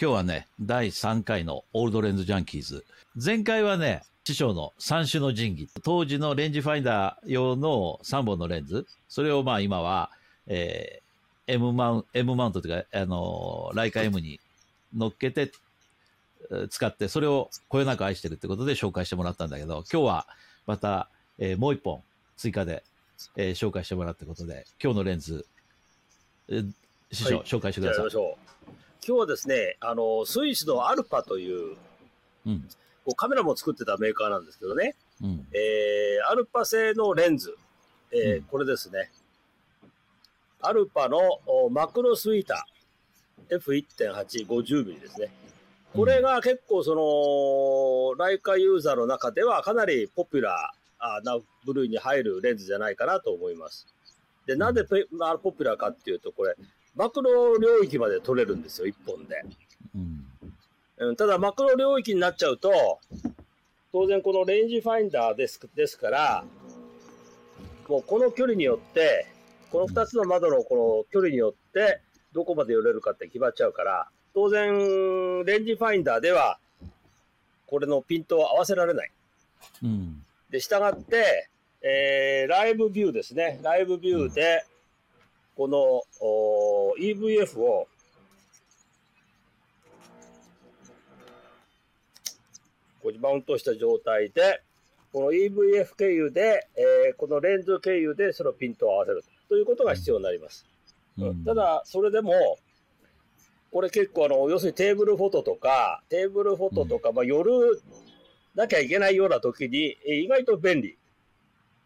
今日はね、第3回のオールドレンズジャンキーズ。前回はね、師匠の三種の神器。当時のレンジファインダー用の3本のレンズ。それをまあ今は、えー、M マウン、M マウントというか、あのー、ライカ M に乗っけて、使って、それをこよなく愛してるってことで紹介してもらったんだけど、今日はまた、えー、もう一本追加で、えー、紹介してもらうってことで、今日のレンズ、えー、師匠、はい、紹介してください。今日はですね、あの、スイスのアルパという、うん、こうカメラも作ってたメーカーなんですけどね、うん、えー、アルパ製のレンズ、えー、うん、これですね、アルパのマクロスイーター F1.8、50mm ですね。これが結構その、ライカユーザーの中ではかなりポピュラーな部類に入るレンズじゃないかなと思います。で、なんでポピュラーかっていうと、これ、マクロ領域まで取れるんですよ、1本で。うん、ただ、マクロ領域になっちゃうと、当然このレンジファインダーですですから、もうこの距離によって、この2つの窓のこの距離によって、どこまで寄れるかって決まっちゃうから、当然、レンジファインダーでは、これのピントを合わせられない。うん、で、従って、えー、ライブビューですね。ライブビューで、この、EVF を、こうマウントした状態で、この EVF 経由で、えー、このレンズ経由でそのピントを合わせると。いうことが必要になります。うん、ただ、それでも、これ結構あの、要するにテーブルフォトとか、テーブルフォトとか、まあ夜なきゃいけないような時に、意外と便利。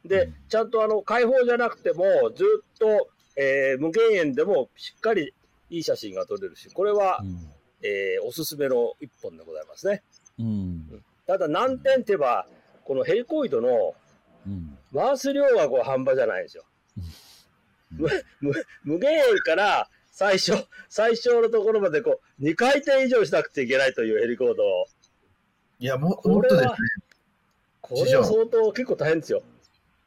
で、ちゃんとあの、開放じゃなくても、ずっと、えー、無限円でもしっかりいい写真が撮れるし、これは、うん、えー、おすすめの一本でございますね。うん、ただ難点ってば、このヘリコイドの回す量がこう半端じゃないんですよ。無無限円から最初、最小のところまでこう、2回転以上しなくちゃいけないというヘリコードを。いや、ももっとですね。これは相当結構大変ですよ。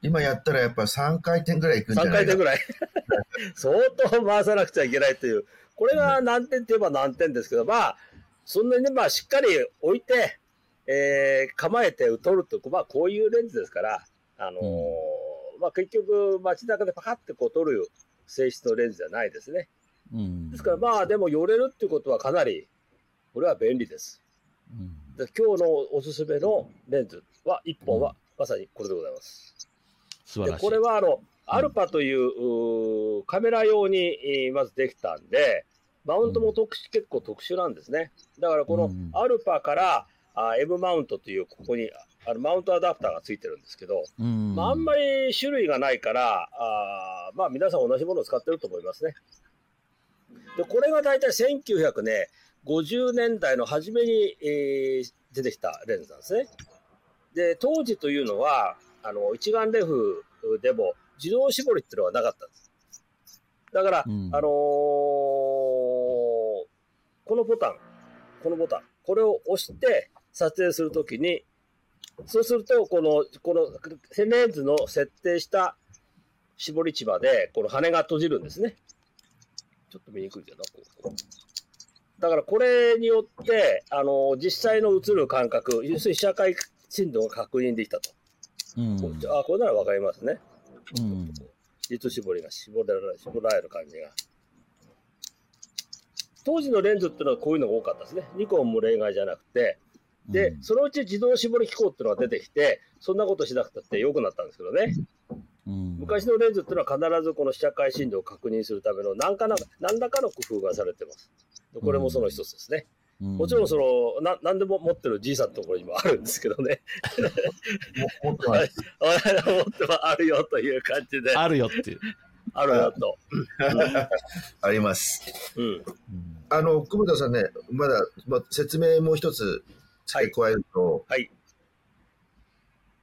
今やったらやっぱ3回転ぐらいいくんじゃない3回転ぐらい。相当回さなくちゃいけないという。これが難点って言えば難点ですけど、まあ、そんなにね、まあ、しっかり置いて、えー、構えて取ると、まあ、こういうレンズですから、あのーうん、まあ、結局、街中でパカってこう撮る性質のレンズじゃないですね。うん、ですからまあでも寄れるっていうことはかなりこれは便利です。うん、で今日のおすすめのレンズは1本はまさにこれでございます。素晴らしい。これはあの、アルパというカメラ用にまずできたんで、マウントも特殊、結構特殊なんですね。だからこのアルパからあ M マウントというここにあのマウントアダプターがついてるんですけど、まあ、あんまり種類がないから、あまあ皆さん同じものを使ってると思いますね。で、これが大体1900ね、50年代の初めに、えー、出てきたレンズなんですね。で、当時というのは、あの、一眼レフでも自動絞りっていうのはなかったんです。だから、うん、あのー、このボタン、このボタン、これを押して撮影するときに、そうすると、この、このレンズの設定した絞り値まで、この羽が閉じるんですね。ちょっと見にくいけど、だからこれによって、あの、実際の映る感覚、要するに社会振動が確認できたと。うん、あ、これならわかりますね。うん。実絞りが絞られる、絞られる感じが。当時のレンズっていうのはこういうのが多かったですね。ニコンも例外じゃなくて、で、うん、そのうち自動絞り機構っていうのが出てきて、そんなことしなくたって良くなったんですけどね。うん、昔のレンズっていうのは必ずこの被写界深度を確認するための何かな何らかの工夫がされてます。これもその一つですね。うん、もちろんそのな何でも持ってるじいさんのところにもあるんですけどね。持ってます。持ってあるよという感じで。あるよっていう。あるよと。あります。うん。あの、久保田さんね、まだ、ま、説明もう一つ付け加えると、はい、はい、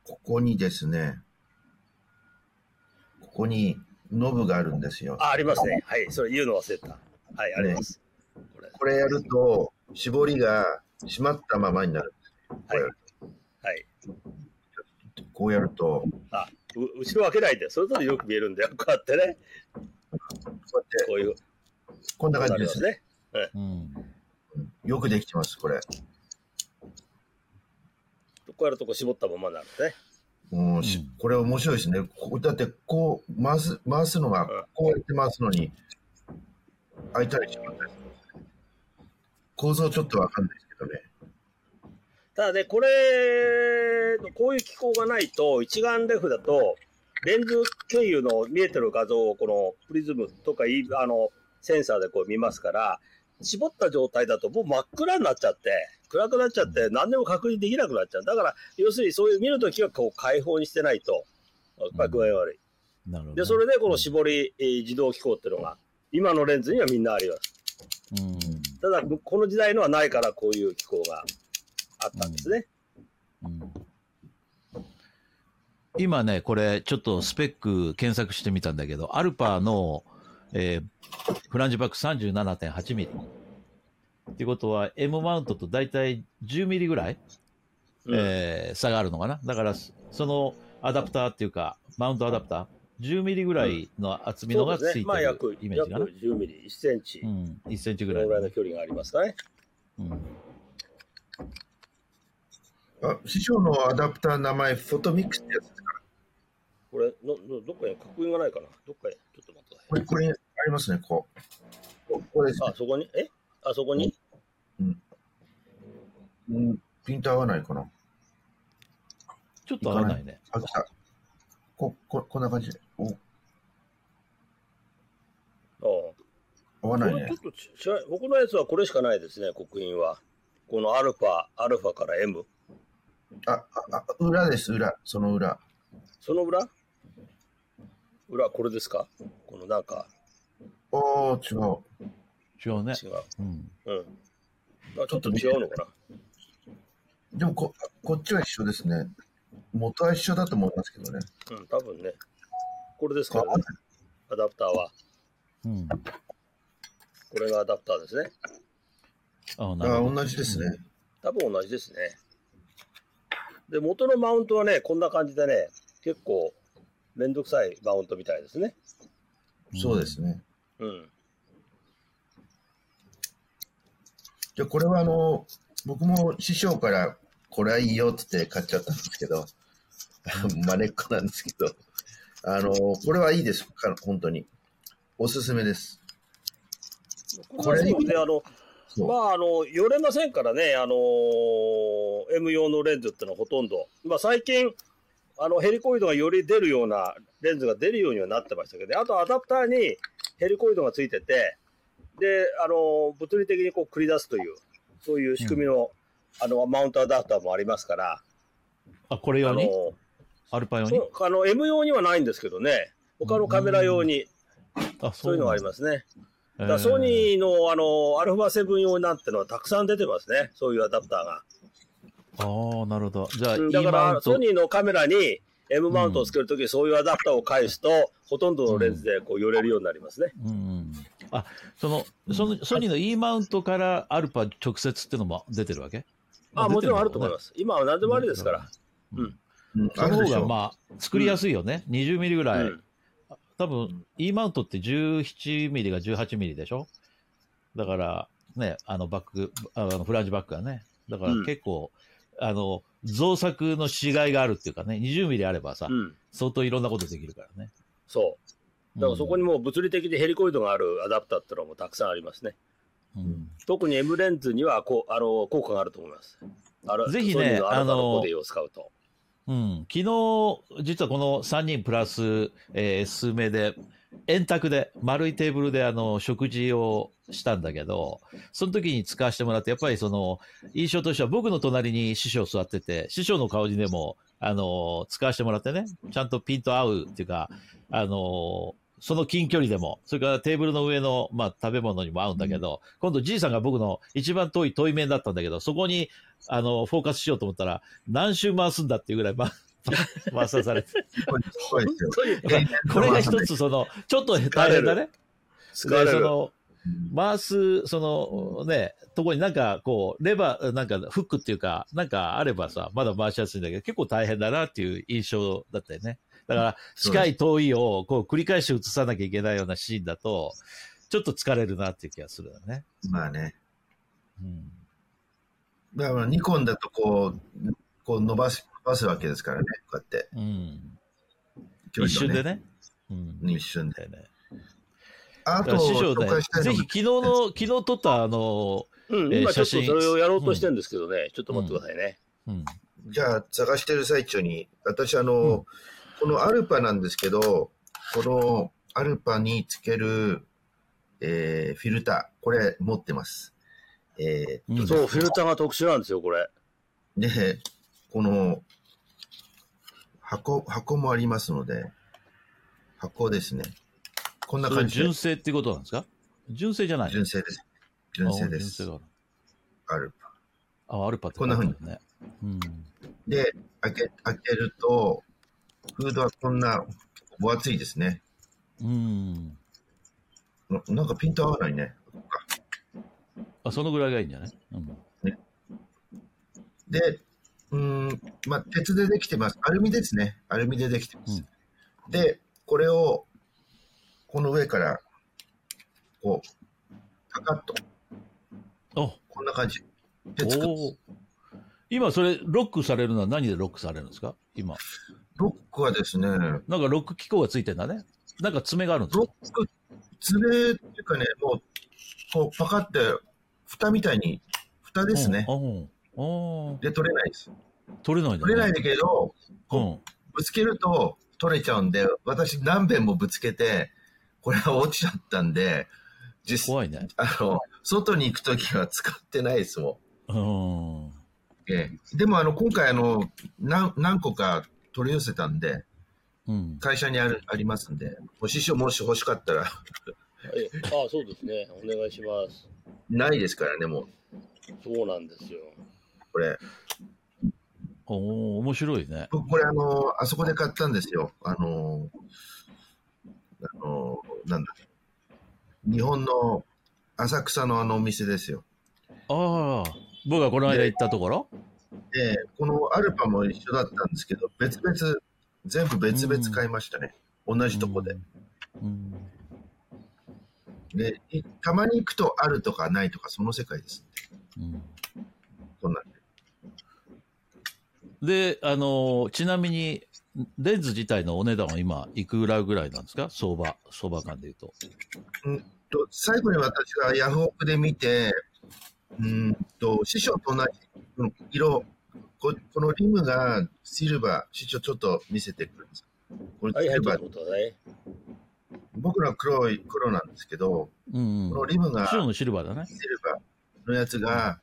ここにですね、ここにノブがあるんですよ。あ、ありますね。はい。それ言うの忘れた。はい、あります。これこれやると、絞りが閉まったままになるはい。はい。こうやると。あ、う後ろ開けないで、それぞれよく見えるんだよ。こうやってね。こうやって。こういう。こんな感じですね。うん。よくできてます、これ。こうやるとこ絞ったままになるね。もうし、これ面白いですね。こだってこう回す回すのがこうやって回すのに開いたりしまする構造ちょっとわかんないですけどね。ただね、これ、こういう機構がないと、一眼レフだと、レンズ経由の見えてる画像をこのプリズムとかあのセンサーでこう見ますから、絞った状態だともう真っ暗になっちゃって、暗くなっちゃって何でも確認できなくなっちゃう。だから、要するにそういう見るときはこう開放にしてないと、やっぱり具合悪い。なるほど、で、それでこの絞り、えー、自動機構っていうのが、今のレンズにはみんなあります。うん、ただ、この時代のはないからこういう機構があったんですね。うん、今ね、これちょっとスペック検索してみたんだけど、アルパーの、えー、フランジバック37.8ミリ。っていうことは、M マウントと大体10ミリぐらい、うん、えー、差があるのかな。だから、そのアダプターっていうか、マウントアダプター、10ミリぐらいの厚みのがついてる、まあ、約イメージかな。10ミリ、1センチ。うん、1センチぐらい。ぐらいの距離がありますかね？うん。あ、師匠のアダプター名前、フォトミックスってやつですか？これ、ののどっかに確認がないかな？どっかに、ちょっと待ってこれ、これありますね、こう。ここです、ね、あ、そこに？え？あそこに？うん。うん、ピント合わないかなちょっと合わないね。あ、来た。こ、こ、こんな感じで。おああ。合わないね。ちょっとちゃ僕のやつはこれしかないですね、刻印は。このアルファ、アルファから M。あ、あ、あ裏です、裏。その裏。その裏？裏、これですか？このなんか。ああ、違う。違うね。違う。うん。うん。あちょっと違うのかな。でもこ、こっちは一緒ですね。元は一緒だと思いますけどね。うん、多分ね。これですか？らね。アダプターは。うん。これがアダプターですね。ああ、同じですね。多分同じですね。で、元のマウントはね、こんな感じでね、結構、めんどくさいマウントみたいですね。そうですね。うん。じゃこれはあの、僕も師匠からこれはいいよって買っちゃったんですけど、まねっこなんですけど、あの、これはいいです、本当に。おすすめです。これね、あの、まあ、あの、よれませんからね、あのー、M 用のレンズってのはほとんど。まあ、最近、あの、ヘリコイドがより出るようなレンズが出るようにはなってましたけど、あとアダプターにヘリコイドがついてて、で、あの、物理的にこう繰り出すという、そういう仕組みの、うん、あの、マウントアダプターもありますから。あ、これ用に？アルパ用に？あの、M 用にはないんですけどね、他のカメラ用に、あそういうのがありますね。だソニーのあのアルファ7用なんてのはたくさん出てますね、そういうアダプターが。ああ、なるほど。じゃあ、だからソニーのカメラに M マウントをつけるとき、うん、そういうアダプターを返すと、ほとんどのレンズでこう寄れるようになりますね。うん、うん、あそのそのソニーの E マウントからアルファ直接っていうのも出てるわけ？あもちろんあると思います。今は何でもありですから。うん。うん、その方がまあ作りやすいよね。うん、20ミリぐらい。多分 E マウントって17ミリが18ミリでしょだからね、あのバック、あのフランジバックがね。だから結構、あの、造作のしがいがあるっていうかね、20ミリあればさ、うん、相当いろんなことできるからね。そう。だからそこにもう物理的でヘリコイドがあるアダプターってのもたくさんありますね。うん、特に M レンズにはこうあの効果があると思います。あぜひね、あの、ボディを使うと。うん、昨日、実はこの3人プラス、えー、数名で、円卓で、丸いテーブルであの、食事をしたんだけど、その時に使わせてもらって、やっぱりその、印象としては僕の隣に師匠座ってて、師匠の顔にでも、あの、使わせてもらってね、ちゃんとピント合うっていうか、あの、その近距離でも、それからテーブルの上の、まあ、食べ物にも合うんだけど、うん、今度じいさんが僕の一番遠い遠い面だったんだけど、そこに、あの、フォーカスしようと思ったら、何周回すんだっていうぐらい、ま、回さされて。これが一つ、その、ちょっと大変だね。その、回す、そのね、とこになんかこう、レバー、なんかフックっていうか、なんかあればさ、まだ回しやすいんだけど、結構大変だなっていう印象だったよね。だから、近い遠いをこう繰り返し映さなきゃいけないようなシーンだと、ちょっと疲れるなっていう気がするよね。まあね。うんだからニコンだとこう、こう伸ばす、伸ばすわけですからね、こうやって。うん。ね、一瞬でね。うん、一瞬で。ね、あと、師匠ね、ぜひ昨日の、昨日撮ったあの、うん、今ちょっとそれをやろうとしてるんですけどね、うん、ちょっと待ってくださいね。うん。じゃあ、探してる最中に、私あの、このアルパなんですけど、このアルパにつける、えー、フィルター、これ持ってます。えー、そう、フィルターが特殊なんですよ、これ。で、この、箱、箱もありますので、箱ですね。こんな感じ純正ってことなんですか？純正じゃない純正です。純正です。純正がある。アルパ。あ、アルパってこんなふうに。ね。うん。で、開け、開けると、フードはこんな分厚いですね。うん。ななんかピント合わないね。あ、そのぐらいがいいんじゃない？うん。ね、で、うん、まあ、鉄でできてます。アルミですね。アルミでできてます。うん、で、これを、この上から、こう、パカッと。おこんな感じ。鉄今、それ、ロックされるのは何でロックされるんですか？今。クはですね。なんかロック機構がついてんだね。なんか爪があるんですか？ロック、爪っていうかね、もう、こう、パカって、蓋みたいに、蓋ですね。で、取れないです。取れないね、取れないんだけど、こう、ぶつけると取れちゃうんで、私何遍もぶつけて、これは落ちちゃったんで、実怖いね。あの、外に行くときは使ってないですもん。うんええ、でもあの今回あの何何個か取り寄せたんで、うん、会社にあるありますんで、お師匠もし欲しかったらえあそうですね、お願いします。ないですからね、もう。そうなんですよ。これ。おお、面白いね。これ、あの、あそこで買ったんですよ。あの、あの、なんだ。日本の浅草のあのお店ですよ。ああ、僕がこの間行ったところ？ええこのアルパも一緒だったんですけど、別々、全部別々買いましたね。うん、同じとこで。うん、で、たまに行くとあるとかないとか、その世界ですうん、そんなんで。で、あの、ちなみに、レンズ自体のお値段は今、いくらぐらいなんですか？相場、相場感でいうと。うんと、最後に私がヤフオクで見て、うんと、師匠と同じ色、ここのリムがシルバー、師匠ちょっと見せてくれます。これシルバー。はいはい、僕の黒い、黒なんですけど、うんうん、このリムが、白のシルバーだね。シルバーのやつが、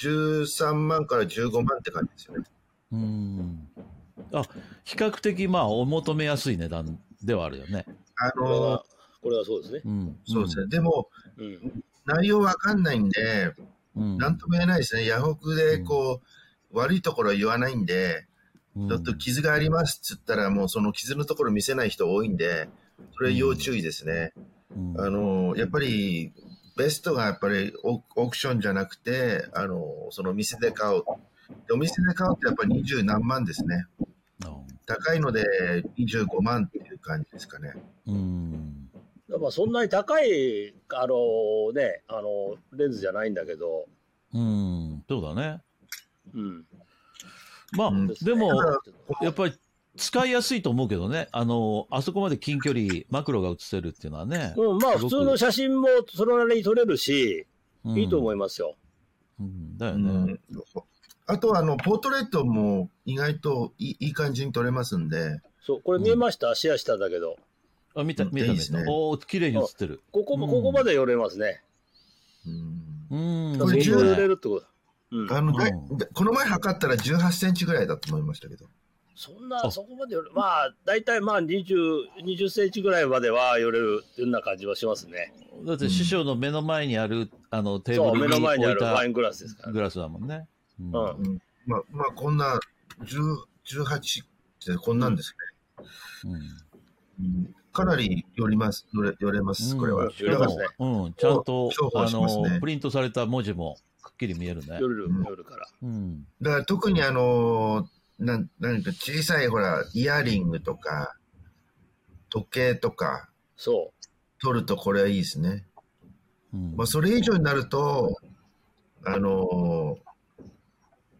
13万から15万って感じですよね。うん。あ、比較的まあ、お求めやすい値段ではあるよね。あのー、これはそうですね。うん、そうですね。でも、うん、内容わかんないんで、うん、なんとも言えないですね。ヤフオクでこう、うん、悪いところは言わないんで、ちょっと傷がありますっつったら、もうその傷のところ見せない人多いんで、それ要注意ですね。あの、やっぱり、ベストがやっぱりオークションじゃなくて、あの、その店で買う。お店で買うってやっぱり二十何万ですね。高いので25万っていう感じですかね。うんまあそんなに高い、あのね、あの、レンズじゃないんだけど。うん、そうだね。うん。まあ、うん、でも、やっぱり使いやすいと思うけどね、あの、あそこまで近距離、マクロが映せるっていうのはね。うん、まあ、普通の写真もそれなりに撮れるし、うん、いいと思いますよ。うん、だよね。うん、あとは、あの、ポートレートも意外といいい感じに撮れますんで。そう、これ見えました、シェアしたんだけど。あ、見た、見た、見た。ね、おお、綺麗に映ってる。ここも、ここまで寄れますね。うん。うん。これ寄れるってことだ。うん、あの、うん、この前測ったら18センチぐらいだと思いましたけど。そんな、そこまで寄る。まあ、大体まあ20、20センチぐらいまでは寄れるっていうような感じはしますね。だって師匠の目の前にある、あの、テーブルに目の前にあるワイングラスですから、ね、グラスだもんね。うん。うん、まあ、まあ、こんな、18ってこんなんですね。うん。かなり寄ります、寄れます、これは。寄れますね。うん、ちゃんと、あの、プリントされた文字もきり見えるね。夜、夜から。うん。だから特にあの、なん、なんか小さいほら、イヤリングとか、時計とか、そう。取るとこれはいいですね。うん、まあ、それ以上になると、あのー、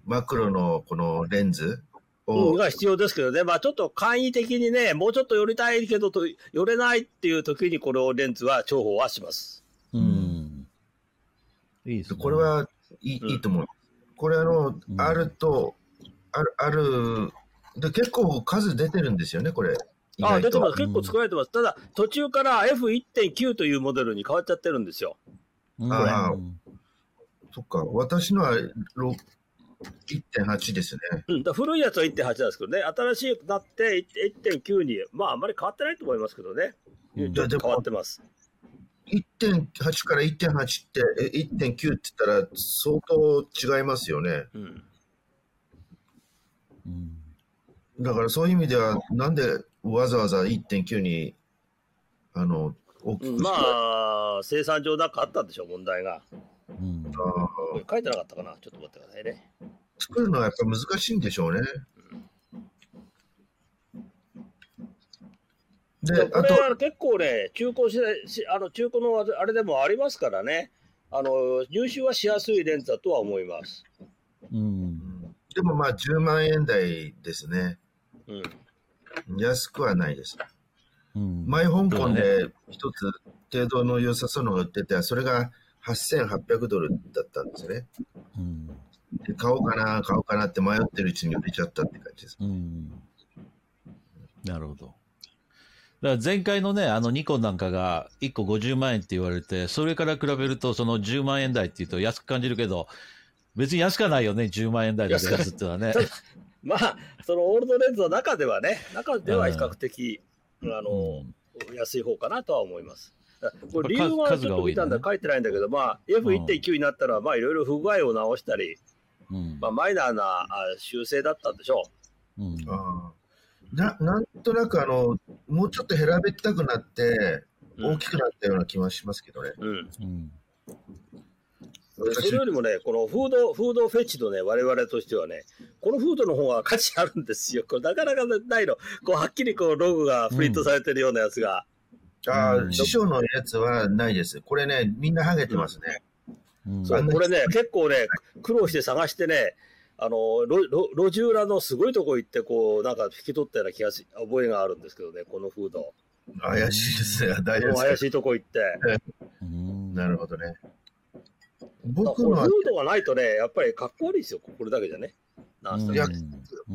マクロのこのレンズを、が必要ですけどね、まあちょっと簡易的にね、もうちょっと寄りたいけどと、寄れないっていう時にこのレンズは重宝はします。うん。いいですね。これはいいうん、いいと思う。これあの、うん、あると、ある、ある、で結構数出てるんですよね、これ。あ出てます。結構作られてます。ただ、途中から F1.9 というモデルに変わっちゃってるんですよ。ああ、そっか。私のは1.8ですね。うん、だ古いやつは1.8なんですけどね、新しくなって1.9に、まあ、あんまり変わってないと思いますけどね。ちょっと変わってます。1.8から1.8って1.9って言ったら相当違いますよね。うん、だからそういう意味ではなんでわざわざ1.9にあの大きくまあ生産上なんかあったんでしょう問題が。うん、あ書いてなかったかな？ちょっと待ってくださいね。作るのはやっぱ難しいんでしょうね。で、これは結構ね、中古しあの中古のあれでもありますからね、あの入手はしやすいレンズだとは思います。うん、でもまあ10万円台ですね。うん、安くはないです。うん、前香港で一つ程度の良さそうのが売ってて、それが8800ドルだったんですね。うんで買おうかな、買おうかなって迷ってるうちに売れちゃったって感じです。うん、なるほど。だから前回のね、あのニコンなんかが1個50万円って言われて、それから比べるとその10万円台っていうと安く感じるけど、別に安くはないよね、10万円台で安ってのはね。まあ、そのオールドレンズの中ではね、中では比較的、うん、あの、うん、安い方かなとは思います。これ理由はちょっと見たんだ、ね、書いてないんだけど、まあ、F1.9 になったら、まあ、いろいろ不具合を直したり、まあ、マイナーな修正だったんでしょう。うん、ななんとなくあの、もうちょっと平べったくなって、大きくなったような気はしますけどね。うん、うんそれよりもね、このフード、フードフェチのね、我々としてはね、このフードの方が価値あるんですよ。これなかなかないの。こう、はっきりこう、ログがプリントされてるようなやつが。うん、ああ、師匠のやつはないです。これね、みんなハゲてますね。そう、これね、結構ね、苦労して探してね、あの路路地裏のすごいとこ行って、こう、なんか引き取ったような気がし、覚えがあるんですけどね、このフード。怪しいですね、大丈夫怪しいとこ行って。なるほどね。僕のフードがないとね、やっぱりかっこ悪いですよ、これだけじゃね。いや、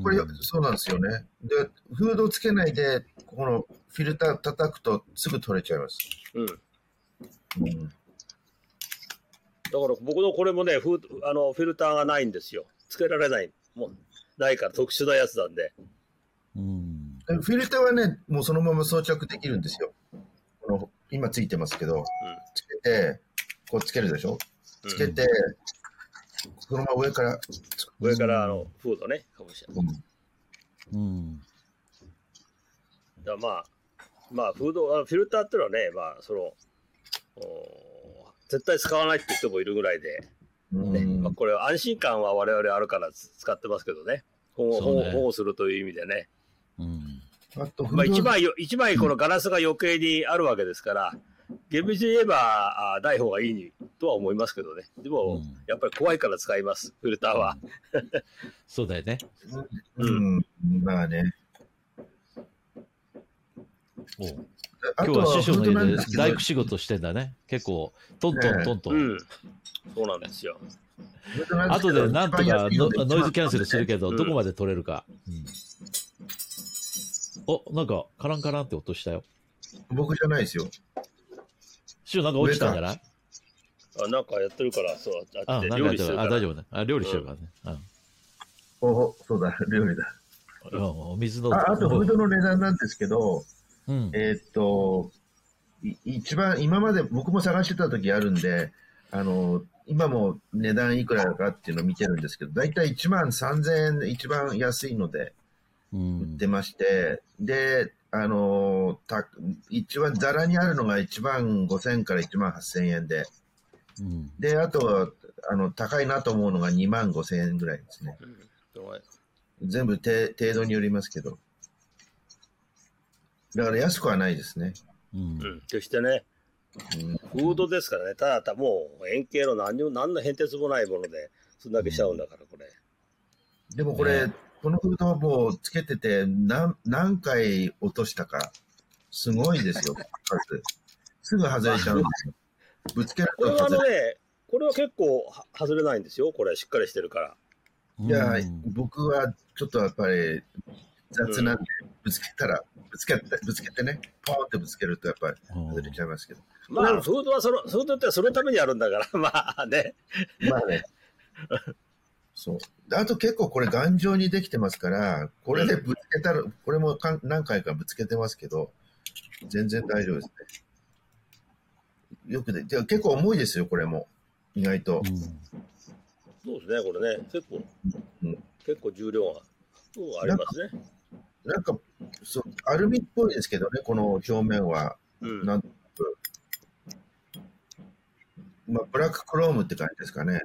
これ、そうなんですよね。で、フードつけないで、このフィルター叩くとすぐ取れちゃいます。うん。うんだから僕のこれもね、フあのフィルターがないんですよ。つけられない。もうないから特殊なやつなんで。うん。フィルターはね、もうそのまま装着できるんですよ。この今ついてますけど、うん、つけて、こうつけるでしょ？つけて、うん、そのまま上から。上からあのフードね、かもしれない。うん。うん、だまあ、まあ、フード、フィルターっていうのはね、まあ、その、絶対使わないって人もいるぐらいで、ねまあ、これは安心感は我々あるから使ってますけどね、保護,、ね、保護するという意味でね。うんまあ、一枚一枚このガラスが余計にあるわけですから、厳密に言えばあない方がいいとは思いますけどね。でも、うん、やっぱり怖いから使います、フィルターは。そうだよね。うん、まあね。今日は師匠の家で大工仕事してんだね。結構、トントントントン。うん、そうなんですよ。後でなんとかノイズキャンセルするけど、どこまで取れるか。うん、お、なんか、カランカランって音したよ。僕じゃないですよ。師匠なんか落ちたんじゃない？あ、なんかやってるから、そう、あ、なんかやってるあ、大丈夫ね。あ、料理してるからね。うん。お、そうだ、料理だ。お水のああと、フードの値段なんですけど、うん、えー、っと、一番、今まで僕も探してた時あるんで、あの、今も値段いくらかっていうのを見てるんですけど、大体1万3000円一番安いので売ってまして、うん、で、あの、た一番ざらにあるのが1万5000から1万8000円で、うん、で、あとは、あの、高いなと思うのが2万5000円ぐらいですね。うん、全部程度によりますけど。だから安くはないですね。うん。決してね。フードですからね、ただただもう円形の何も何の変哲もないもので、そんだけしちゃうんだから、これ。でもこれ、ね、このフードはもうつけてて何何回落としたか、すごいですよ、すぐ外れちゃうんですよ。ぶつけると外れ。ね、これは結構外れないんですよ、これ、しっかりしてるから。いや、僕はちょっとやっぱり雑なんで、ぶつけたら、ぶつけて、ぶつけてね、ポーンってぶつけるとやっぱり外れちゃいますけど。まあ、フードはその、フードってそのためにあるんだから、まあね。まあね。そう。あと結構これ頑丈にできてますから、これでぶつけたら、これもか何回かぶつけてますけど、全然大丈夫ですね。よくで、で結構重いですよ、これも。意外と。うん、そうですね、これね。結構、うん、結構重量がありますね。なんかそう、アルミっぽいですけどね、この表面は。うん、なんまあ、ブラッククロームって感じですかね。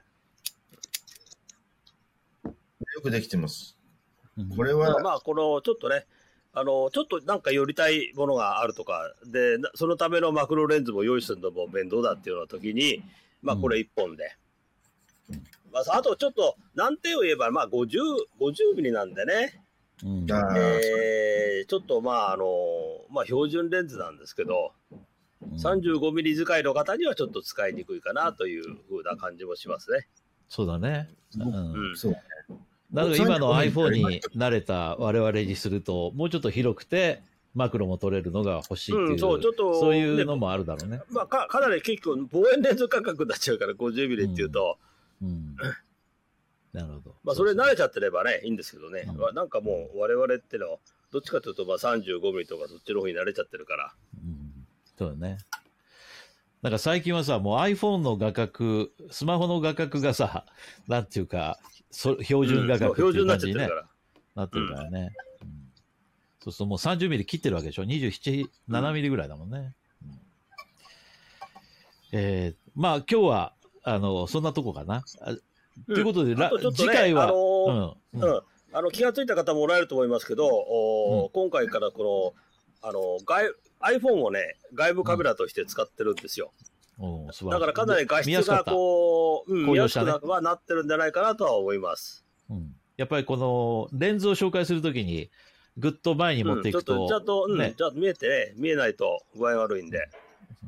よくできてます。これは。まあ、この、ちょっとね、あの、ちょっとなんか寄りたいものがあるとか、で、そのためのマクロレンズも用意するのも面倒だっていうような時に、まあ、これ一本で。うん、まあ、あとちょっと、難点を言えば、まあ、50、50ミリなんでね。うん、えー、ちょっとまあ、あの、まあ、標準レンズなんですけど、35ミリ使いの方にはちょっと使いにくいかなというふうな感じもしますね。そうだね。うん。そうだから今の iPhone に慣れた我々にすると、もうちょっと広くて、マクロも取れるのが欲しいっていう、うん、そうちょっとそういうのもあるだろうね。まあか、かなり結構、望遠レンズ価格になっちゃうから、50ミリっていうと。うん、うんなるほど。まあ、それ慣れちゃってればね、いいんですけどね。うん、なんかもう、我々ってのは、どっちかというと、まあ、35ミリとか、そっちの方に慣れちゃってるから。うん、そうだね。なんか最近はさ、もう iPhone の画角、スマホの画角がさ、なんていうか、そ標準画角っていう感じに、ねなってるからね。うん、そうするともう30ミリ切ってるわけでしょ ?27、7ミリぐらいだもんね。うん、えー、まあ今日は、あの、そんなとこかな。ということで、ね、次回は、あのー、うん、あの気が付いた方もおられると思いますけど、お今回からこの、あの、外、iPhone をね、外部カメラとして使ってるんですよ。うん、だからかなり画質がこう、うん、見やすくはなってるんじゃないかなとは思います。うん、やっぱりこのレンズを紹介するときに、ぐっと前に持っていくと、うん、ちょっと、ちゃんと、うん、ちゃんと見えてね、見えないと具合悪いんで、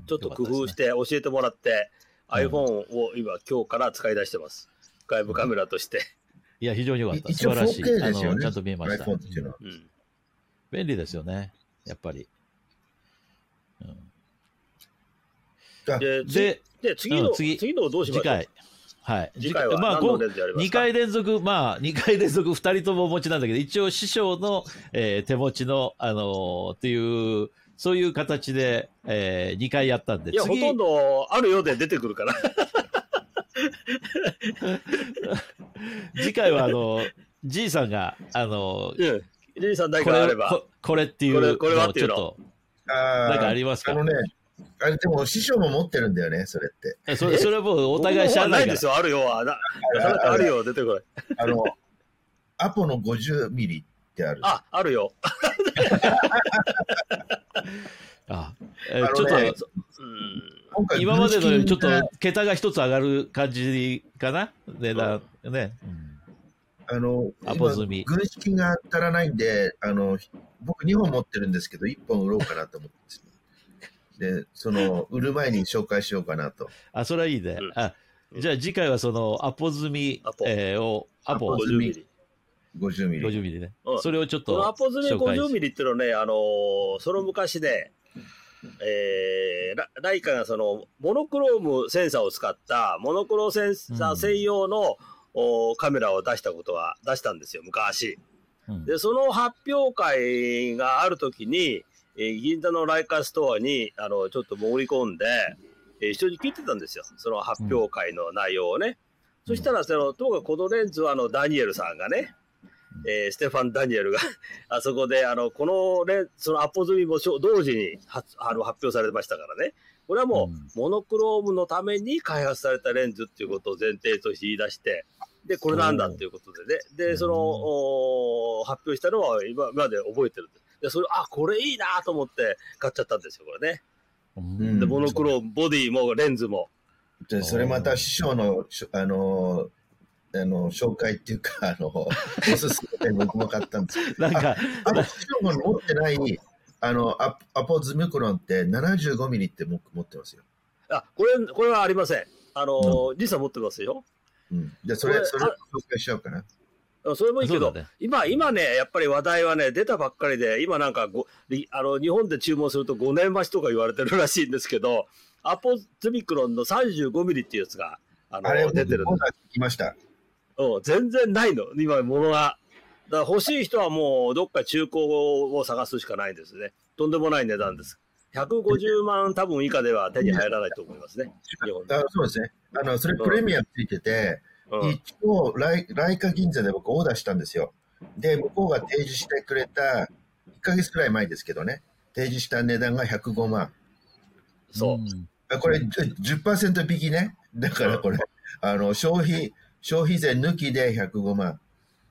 ちょっと工夫して教えてもらって、iPhone を今、今日から使い出してます。外部カメラとして。いや、非常に良かった。素晴らしい。ね、あのちゃんと見えました。便利ですよね、やっぱり。で、でで次の、次次のどうしまし次回。はい。次回はまあ、2回連続、まあ、2回連続2人ともお持ちなんだけど、一応師匠の、えー、手持ちの、あのー、っていう、そういう形で、えー、2回やったんで。いや、ほとんどあるようで出てくるから。次回は、あの、じいさんが、あの、じいさんだけあればこ。これっていうのをちょっと、なんかありますか？あのね、あれでも師匠も持ってるんだよね、それって。それそれはもうお互い知らないですよ、あるよ。ああるよ、出てこい。あの、アポの50ミリってある。あ、あるよ。あ、えー、ちょっと、ね、今までのよりちょっと桁が一つ上がる感じかな？値段、ね。あの、アポ済み。軍資金が足らないんで、あの、僕2本持ってるんですけど、1本売ろうかなと思ってます。で、その、売る前に紹介しようかなと。あ、それはいいね。うん、あじゃあ次回はそのアポ済み、えー、を、アポ済み。50ミリ。50ミリね。うん、それをちょっと。アポ済み50ミリっていうのはね、あのー、その昔で、えー、ラライカがそのモノクロームセンサーを使ったモノクロセンサー専用の、うん、カメラを出したことは出したんですよ、昔。うん、で、その発表会があるときに、えー、銀座のライカストアに、あの、ちょっと潜り込んで、えー、一緒に聞いてたんですよ。その発表会の内容をね。うん、そしたら、その、ともかくこのレンズは、あの、ダニエルさんがね、えー、ステファン・ダニエルが あそこで、あの、このレン、そのアポ済みも同時に発あの発表されてましたからね。これはもう、モノクロームのために開発されたレンズっていうことを前提として言い出して、で、これなんだっていうことでね。で、その、発表したのは今まで覚えてるんです。で、それ、あ、これいいなと思って買っちゃったんですよ、これね。うん、で、モノクロボディもレンズも。で、それまた師匠の、あの、あの、紹介っていうか、あの、おすすめで僕も買ったんです なんか、あの、師匠が持ってない、あの、アアポズミクロンって75ミリって僕持ってますよ。あ、これ、これはありません。あの、うん、実は持ってますよ。うん。じゃそれ、それ、紹介しようかな。それもいいけど、ね、今、今ね、やっぱり話題はね、出たばっかりで、今なんかごあの、日本で注文すると5年待ちとか言われてるらしいんですけど、アポズミクロンの35ミリっていうやつが、あの、あ出てるん来ました。うん、全然ないの、今、ものが。だから欲しい人はもう、どっか中古を探すしかないんですね。とんでもない値段です。150万多分以下では手に入らないと思いますね。あそうですね。あの、それプレミアついてて、うん、一応ライ、ライカ銀座で僕オーダーしたんですよ。で、向こうが提示してくれた、1ヶ月くらい前ですけどね、提示した値段が105万。そう。あこれ10%引きね。だからこれ、あの、消費、消費税抜きで105万。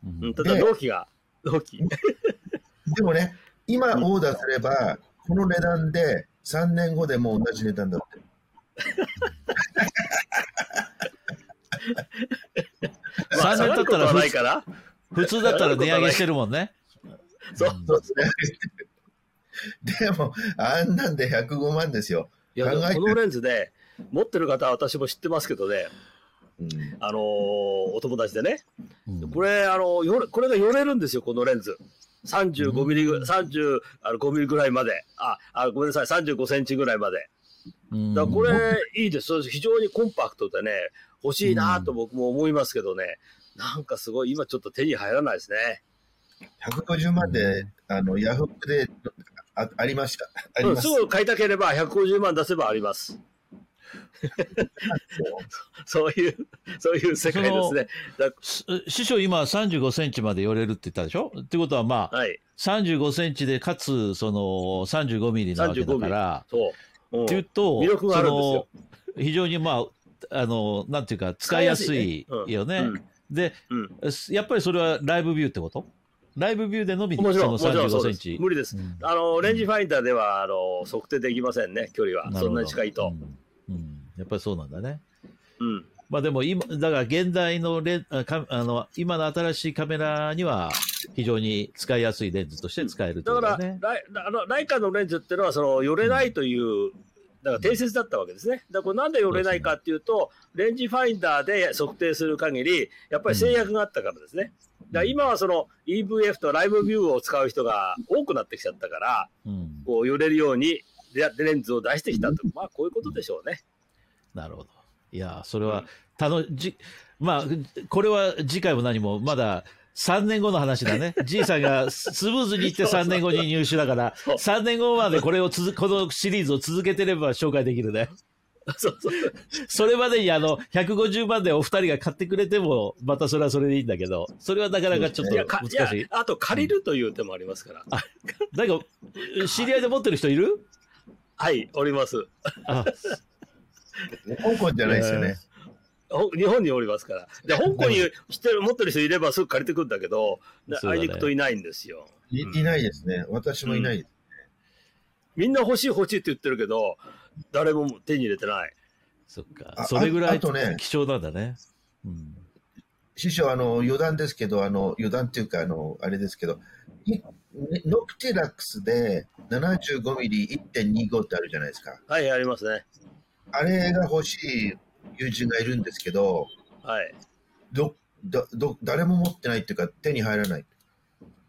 うん、ただ納期が、納期。でもね、今オーダーすれば、この値段で3年後でも同じ値段だって。3年経ったら普通普通だったら値上げしてるもんね。そうそうそう。でも、あんなんで105万ですよ。いや、このレンズで、持ってる方は私も知ってますけどね、うん、あのー、お友達でね、うん、これ、あのよこれが寄れるんですよ、このレンズ。35ミリぐ、35ミリぐらいまで。あ、あごめんなさい、35センチぐらいまで。だこれ、いいです。非常にコンパクトでね、欲しいなと僕も思いますけどね、なんかすごい、今ちょっと手に入らないですね。150万で、あの、ヤフオであありました。あります。すぐ買いたければ150万出せばあります。そういう、そういう世界ですね。師匠、今35センチまで寄れるって言ったでしょ？ってことは、まあ、はい、35センチで、かつ、その、35ミリなわけだから、そう。っていうと、魅力があるんですよ。非常に、まあ、あの、なんていうか、使いやすいよね。で、やっぱりそれはライブビューってこと？ライブビューでのみ、もちろん、もちろんそうです。無理です。あの、レンジファインダーでは、あの、測定できませんね、距離は。そんなに近いと。うんやっぱりそうなんだね。うん。まあでも今、だから現代のレああの、今の新しいカメラには非常に使いやすいレンズとして使える、ね、だからライあの、ライカのレンズっていうのは、その、寄れないという、だから定説だったわけですね。だからこれなんで寄れないかっていうと、レンジファインダーで測定する限り、やっぱり制約があったからですね。だから今はその EVF とライブビューを使う人が多くなってきちゃったから、うん、こう寄れるようにレンズを出してきたと。まあこういうことでしょうね。なるほど。いや、それは、たのじ、まあ、これは次回も何も、まだ3年後の話だね。じいさんがスムーズにいって3年後に入手だから、3年後までこれをつ このシリーズを続けてれば紹介できるね。そうそう。それまでにあの、150万でお二人が買ってくれても、またそれはそれでいいんだけど、それはなかなかちょっと難しい。いあと借りるという手もありますから。あ、なんか、知り合いで持ってる人いる？はい、おります。あ香港じゃないですよね。日本におりますから。で、香港に知ってる、持ってる人いればすぐ借りてくるんだけど、あいにくといないんですよ。いいないですね。私もいないです、ねうん、みんな欲しい欲しいって言ってるけど、誰も手に入れてない。そっか。それぐらい貴重なんだね。うん、師匠、あの、余談ですけど、あの、余談っていうか、あの、あれですけど、ノクティルックスで75ミリ1.25ってあるじゃないですか。はい、ありますね。あれが欲しい友人がいるんですけど、はい。ど、ど、ど、誰も持ってないっていうか手に入らない。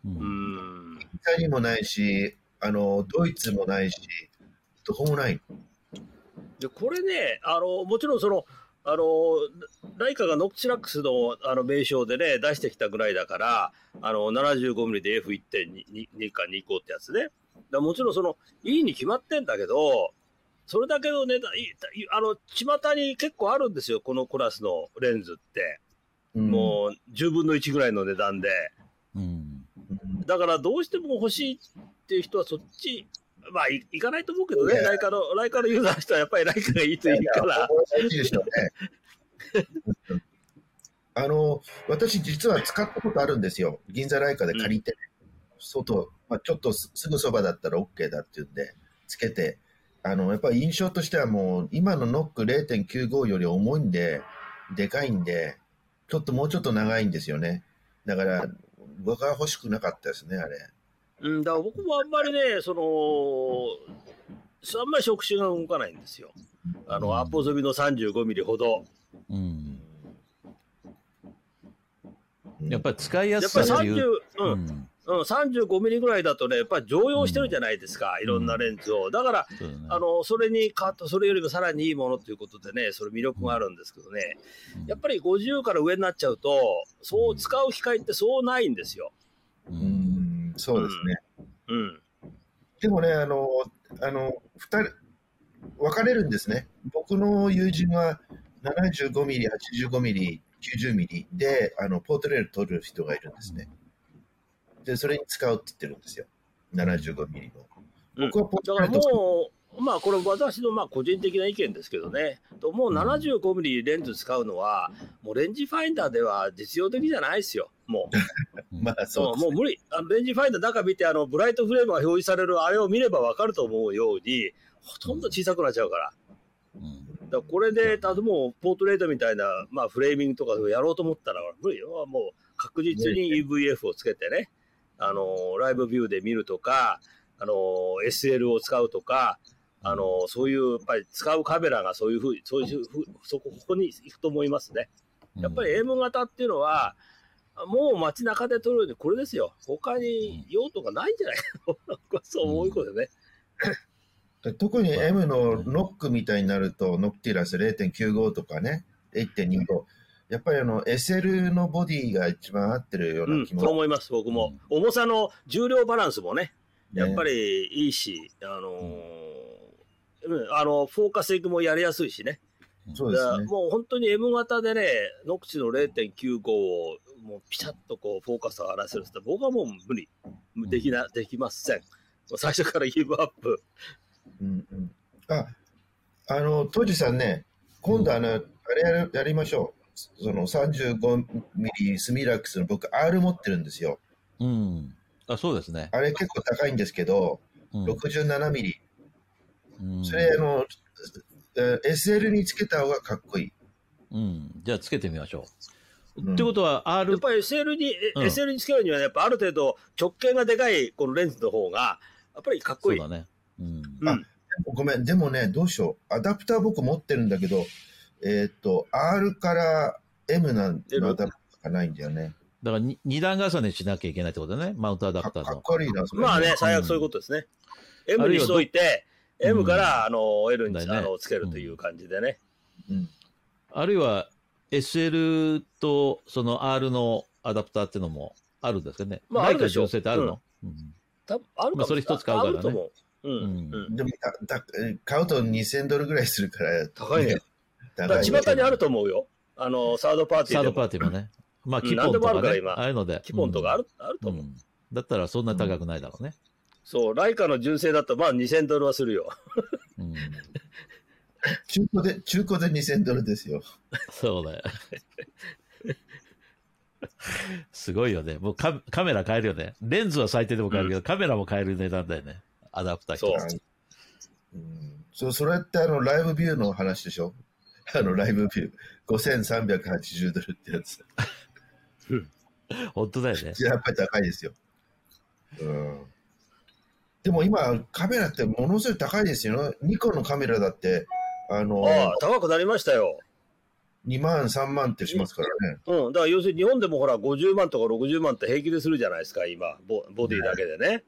うん。イタリアもないし、あの、ドイツもないし、どこもない。で、これね、あの、もちろんその、あの、ライカがノクチラックスのあの名称でね、出してきたぐらいだから、あの、75ミリで F1.2 か2ってやつね。だもちろんその、いいに決まってんだけど、それだけの値段、あの、巷に結構あるんですよ、このクラスのレンズって。うん、もう、10分の1ぐらいの値段で。うん、だから、どうしても欲しいっていう人はそっち、まあ、いかないと思うけどね、ライカの、ライカのユーザーの人はやっぱりライカがいいといいから。あの、私実は使ったことあるんですよ。銀座ライカで借りて、うん、外、まあ、ちょっとすぐそばだったら OK だって言うんで、つけて、あの、やっぱり印象としてはもう、今のノック0.95より重いんで、でかいんで、ちょっともうちょっと長いんですよね。だから、僕は欲しくなかったですね、あれ。うん、だから僕もあんまりね、その、あんまり触手が動かないんですよ。あの、アポゾビの35ミリほど。うん。やっぱり使いやすさっていう。やっぱり30、うん。うん、35ミリぐらいだとね、やっぱり常用してるじゃないですか、うん、いろんなレンズを。だから、うん、あの、それに変わった、それよりもさらにいいものということでね、それ魅力があるんですけどね、うん、やっぱり50から上になっちゃうと、そう使う機会ってそうないんですよ。うん、そうですね。うん。でもね、あの、あの、二人、分かれるんですね。僕の友人は75ミリ、85ミリ、90ミリで、あの、ポートレール撮る人がいるんですね。で、それに使うって言ってるんですよ。75ミリの。僕はポートレート、うん、まあ、これ私のまあ個人的な意見ですけどね。ともう75ミリレンズ使うのは、もうレンジファインダーでは実用的じゃないですよ。もう。まあそう、ね、もう無理。あのレンジファインダー中見て、あの、ブライトフレームが表示されるあれを見ればわかると思うように、ほとんど小さくなっちゃうから。うん、だこれで、たもうポートレートみたいな、まあ、フレーミングとかやろうと思ったら無理よ。もう確実に EVF をつけてね、あの、ライブビューで見るとか、あの、SL を使うとか、あの、そういう、やっぱり使うカメラがそういうふうに、そういうふう、そこ、ここに行くと思いますね。やっぱり M 型っていうのは、もう街中で撮るようにこれですよ。他に用途がないんじゃないかな。そう思うことでね。特に M のノックみたいになると、ノックティラス0.95とかね、1.25。やっぱりあの SL のボディが一番合ってるような気も、うん、そう思います、僕も、うん、重さの重量バランスもね、やっぱりいいし、あのー、あのフォーカスイングもやりやすいしね。そうですね。もう本当に M 型でね、ノクチの0.95をもうピシャッとこうフォーカスをらせるって僕はもう無理。できな、できません。最初からギブアップ。うんうん。あ、あの、トジさんね、今度あの、あれやりましょう。その35ミリスミラックスの僕 R 持ってるんですよ。うん。あ、そうですね。あれ結構高いんですけど、うん、67ミリ。うん、それあの、SL につけた方がかっこいい。うん。じゃあつけてみましょう。うん、ってことは R。やっぱり SL に、うん、SL につけるには、やっぱある程度直径がでかいこのレンズの方が、やっぱりかっこいい。そうだね。うん。あ、ごめん。でもね、どうしよう。アダプター僕持ってるんだけど、えっ、と、R から M なんてアダプターがないんだよね。だから二段重ねしなきゃいけないってことね、マウントアダプターの。かっこいいな、それ、まあね、最悪そういうことですね。うん、M にしといて、M から、あの L に、ね、あのつけるという感じでね。うん、あるいは SL とその R のアダプターっていうのもあるんですかね。まあ、あるでしょ。純正ってあるの、うん、多分あるかも、まあ、それ一つ買うからね。うん、うん、でも買うと2000ドルぐらいするから高いね。だ巷にあると思うよ。あの、サードパーティーサードパーティーもね。まあ、キポンとか、ね、ああいうので。キポンとかある,、あると思う、だったらそんな高くないだろうね。そう、ライカの純正だとまあ2000ドルはするよ。うん、中古で、中古で2000ドルですよ。そうだよ。すごいよね。もうカカメラ買えるよね。レンズは最低でも買えるけど、うん、カメラも買える値段だよね。アダプターそう。うん、そそれってあのライブビューの話でしょ？あの、ライブビュー。5380ドルってやつ。本当だよね。やっぱり高いですよ。うん。でも今、カメラってものすごい高いですよ。ニコンのカメラだって、あのああ、高くなりましたよ。2万、3万ってしますからね。うん、だから要するに日本でもほら、50万とか60万って平気でするじゃないですか、今、ボボディだけでね。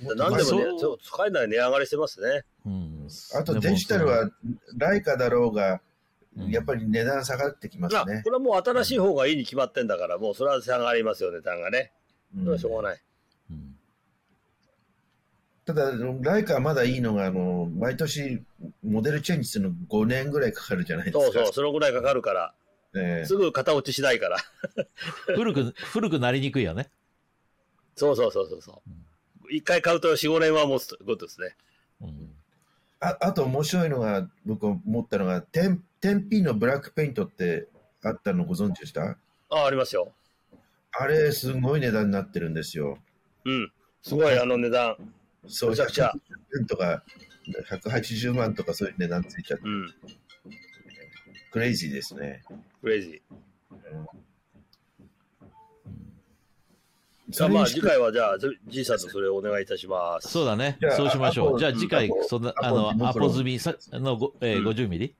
何でもね、使えない値上がりしてますね。うん、あとデジタルは、ライカだろうが、やっぱり値段下がってきますね。これはもう新しい方がいいに決まってんだから、もうそれは下がりますよ、値段がね。それはしょうがない。うん、ただ、ライカはまだいいのが、あの、毎年モデルチェンジするの5年ぐらいかかるじゃないですか。そうそう、そのぐらいかかるから。ね、すぐ型落ちしないから。古く、古くなりにくいよね。そうそうそうそうそう。一回買うと4、5年は持つということですね。うん、ああと面白いのが、僕思ったのが、10, 10P のブラックペイントってあったのご存知でした？あ、ありますよ。あれ、すごい値段になってるんですよ。うん。すごい、あの値段。そう、めちゃくちゃ。とか180万とかそういう値段ついちゃって、うん、クレイジーですね。クレイジー。うんじゃあまあ次回はじゃあ、じいさんとそれをお願いいたします。そうだね。そうしましょう。じゃあ次回、そんな、あの、アポ済みさの、えー、50ミリ、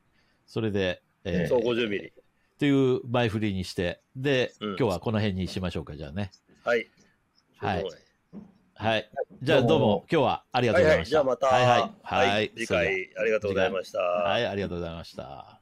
それで、えー、そう、50ミリ。という前振りにして、で、うん、今日はこの辺にしましょうか、じゃあね。はい。はい。はい。じゃあどうも、今日はありがとうございました。はいはい、じゃあまた、はいはい。はい、次回ありがとうございました。はい、ありがとうございました。